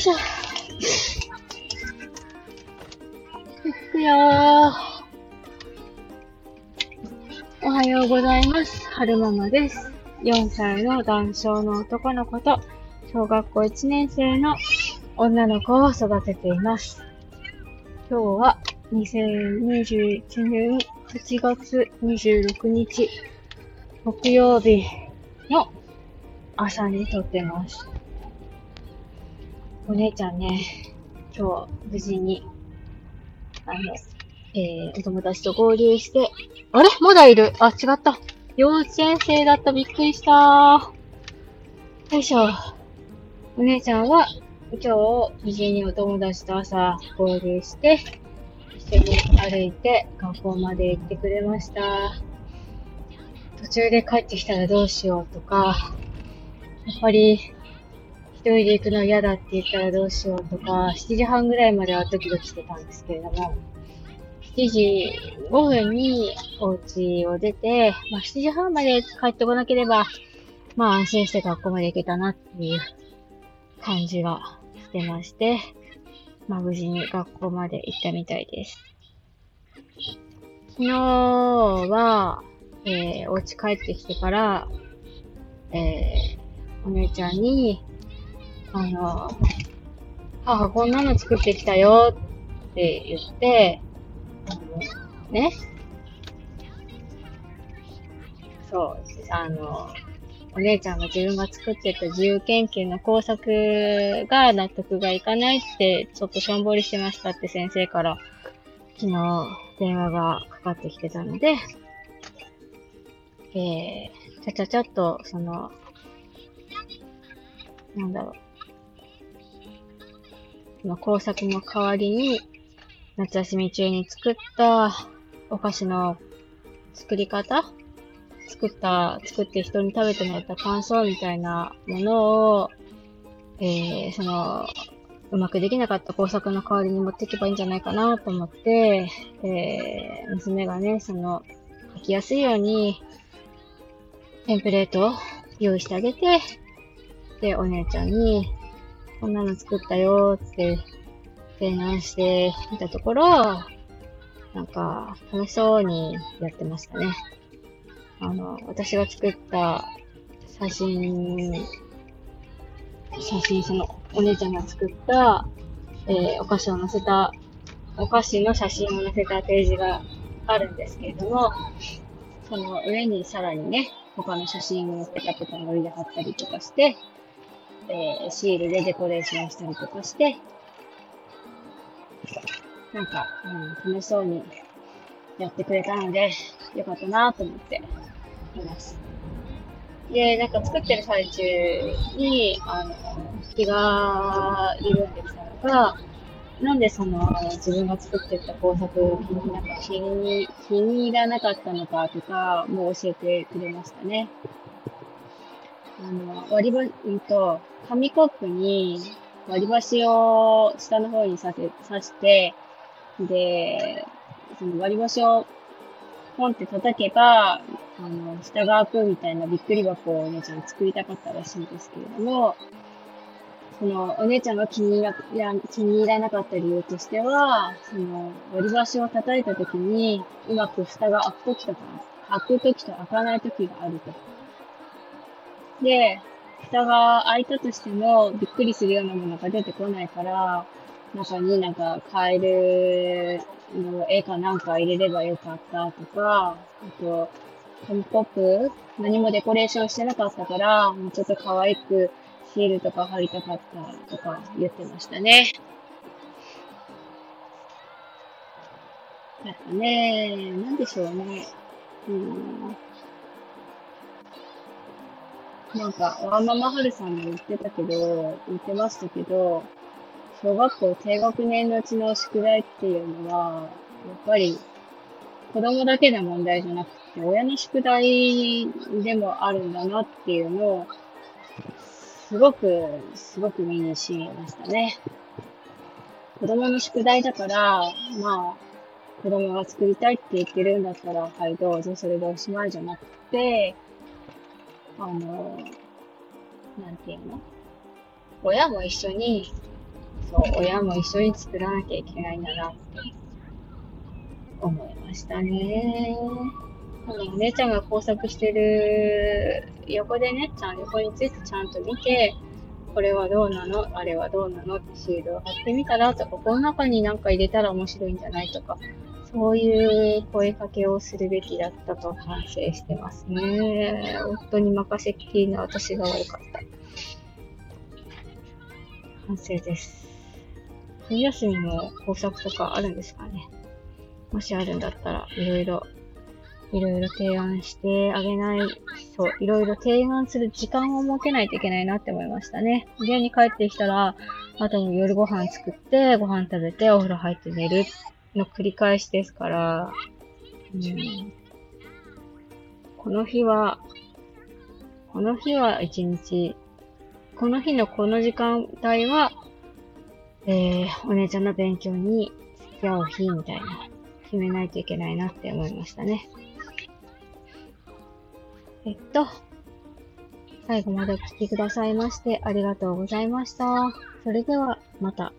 いしょ。いくよー。おはようございます。春ママです。4歳の男性の男の子と、小学校1年生の女の子を育てています。今日は2021年8月26日木曜日の朝に撮ってます。お姉ちゃんね、今日無事に、あの、えー、お友達と合流して、あれ？まだいる？あ、違った。幼稚園生だった。びっくりした。よいしょ。お姉ちゃんは、今日、無事にお友達と朝合流して、一緒に歩いて学校まで行ってくれました。途中で帰ってきたらどうしようとか、やっぱり、一人で行くの嫌だって言ったらどうしようとか、7時半ぐらいまではドキドキしてたんですけれども、7時5分にお家を出て、まあ、7時半まで帰ってこなければ、まあ安心して学校まで行けたなっていう感じがしてまして、まあ無事に学校まで行ったみたいです。昨日は、えー、お家帰ってきてから、えー、お姉ちゃんに、あの、母こんなの作ってきたよって言って、ね。そう、あの、お姉ちゃんが自分が作ってた自由研究の工作が納得がいかないって、ちょっとしょんぼりしてましたって先生から昨日電話がかかってきてたので、えー、ちゃちゃちゃっと、その、なんだろう。工作の代わりに、夏休み中に作ったお菓子の作り方作った、作って人に食べてもらった感想みたいなものを、えー、その、うまくできなかった工作の代わりに持っていけばいいんじゃないかなと思って、えー、娘がね、その、書きやすいように、テンプレートを用意してあげて、で、お姉ちゃんに、こんなの作ったよって提案してみたところ、なんか、楽しそうにやってましたね。あの、私が作った写真、写真、その、お姉ちゃんが作った、えーお菓子を載せた、お菓子の写真を載せたページがあるんですけれども、その上にさらにね、他の写真をペタペタのりで貼ったりとかして、えーシールでデコレーションしたりとかして、なんか、うん、楽しそうにやってくれたので、よかったなと思っています。で、なんか作ってる最中に、あの、気が緩んできたのが、なんでその、自分が作ってた工作気になんか気に気に入らなかったのかとかも教えてくれましたね。あの、割りば、うんと、紙コップに割り箸を下の方にさせ、刺して、で、その割り箸をポンって叩けば、あの、下が開くみたいなびっくり箱をお姉ちゃん作りたかったらしいんですけれども、その、お姉ちゃんが気に入ら気に入らなかった理由としては、その、割り箸を叩いた時に、うまく蓋が開く時とか、開く時と開かない時があると。で、蓋が開いたとしても、びっくりするようなものが出てこないから、中になんかカエルの絵かなんか入れればよかったとか、あと、紙コップ、何もデコレーションしてなかったから、もうちょっと可愛くシールとか貼りたかったとか言ってましたね。なんかね、なんでしょうね。うん。なんか、ワーママハルさんも言ってたけど、言ってましたけど、小学校低学年のうちの宿題っていうのは、やっぱり子供だけの問題じゃなくて、親の宿題でもあるんだなっていうのを、すごく、すごく身に染みましたね。子供の宿題だから、まあ、子供が作りたいって言ってるんだったら、はい、どうぞ、それでおしまいじゃなくて、あの、なんていうの？親も一緒にそう、親も一緒に作らなきゃいけないんだなって思いましたね。あのお姉ちゃんが工作してる横でね、ちゃん横についてちゃんと見て、これはどうなの？あれはどうなの？ってシールを貼ってみたらとか、この中になんか入れたら面白いんじゃない？とか、そういう声かけをするべきだったと反省してますね。夫に任せっきりの私が悪かった。反省です。冬休みも工作とかあるんですかね。もしあるんだったら、いろいろいろいろ提案してあげない、そう、いろいろ提案する時間を設けないといけないなって思いましたね。家に帰ってきたら、あと夜ご飯作って、ご飯食べて、お風呂入って寝るの繰り返しですから、うん、この日は、この日は一日、この日のこの時間帯は、えー、お姉ちゃんの勉強に付き合う日みたいな、決めないといけないなって思いましたね。えっと、最後までお聴きくださいましてありがとうございました。それでは、また。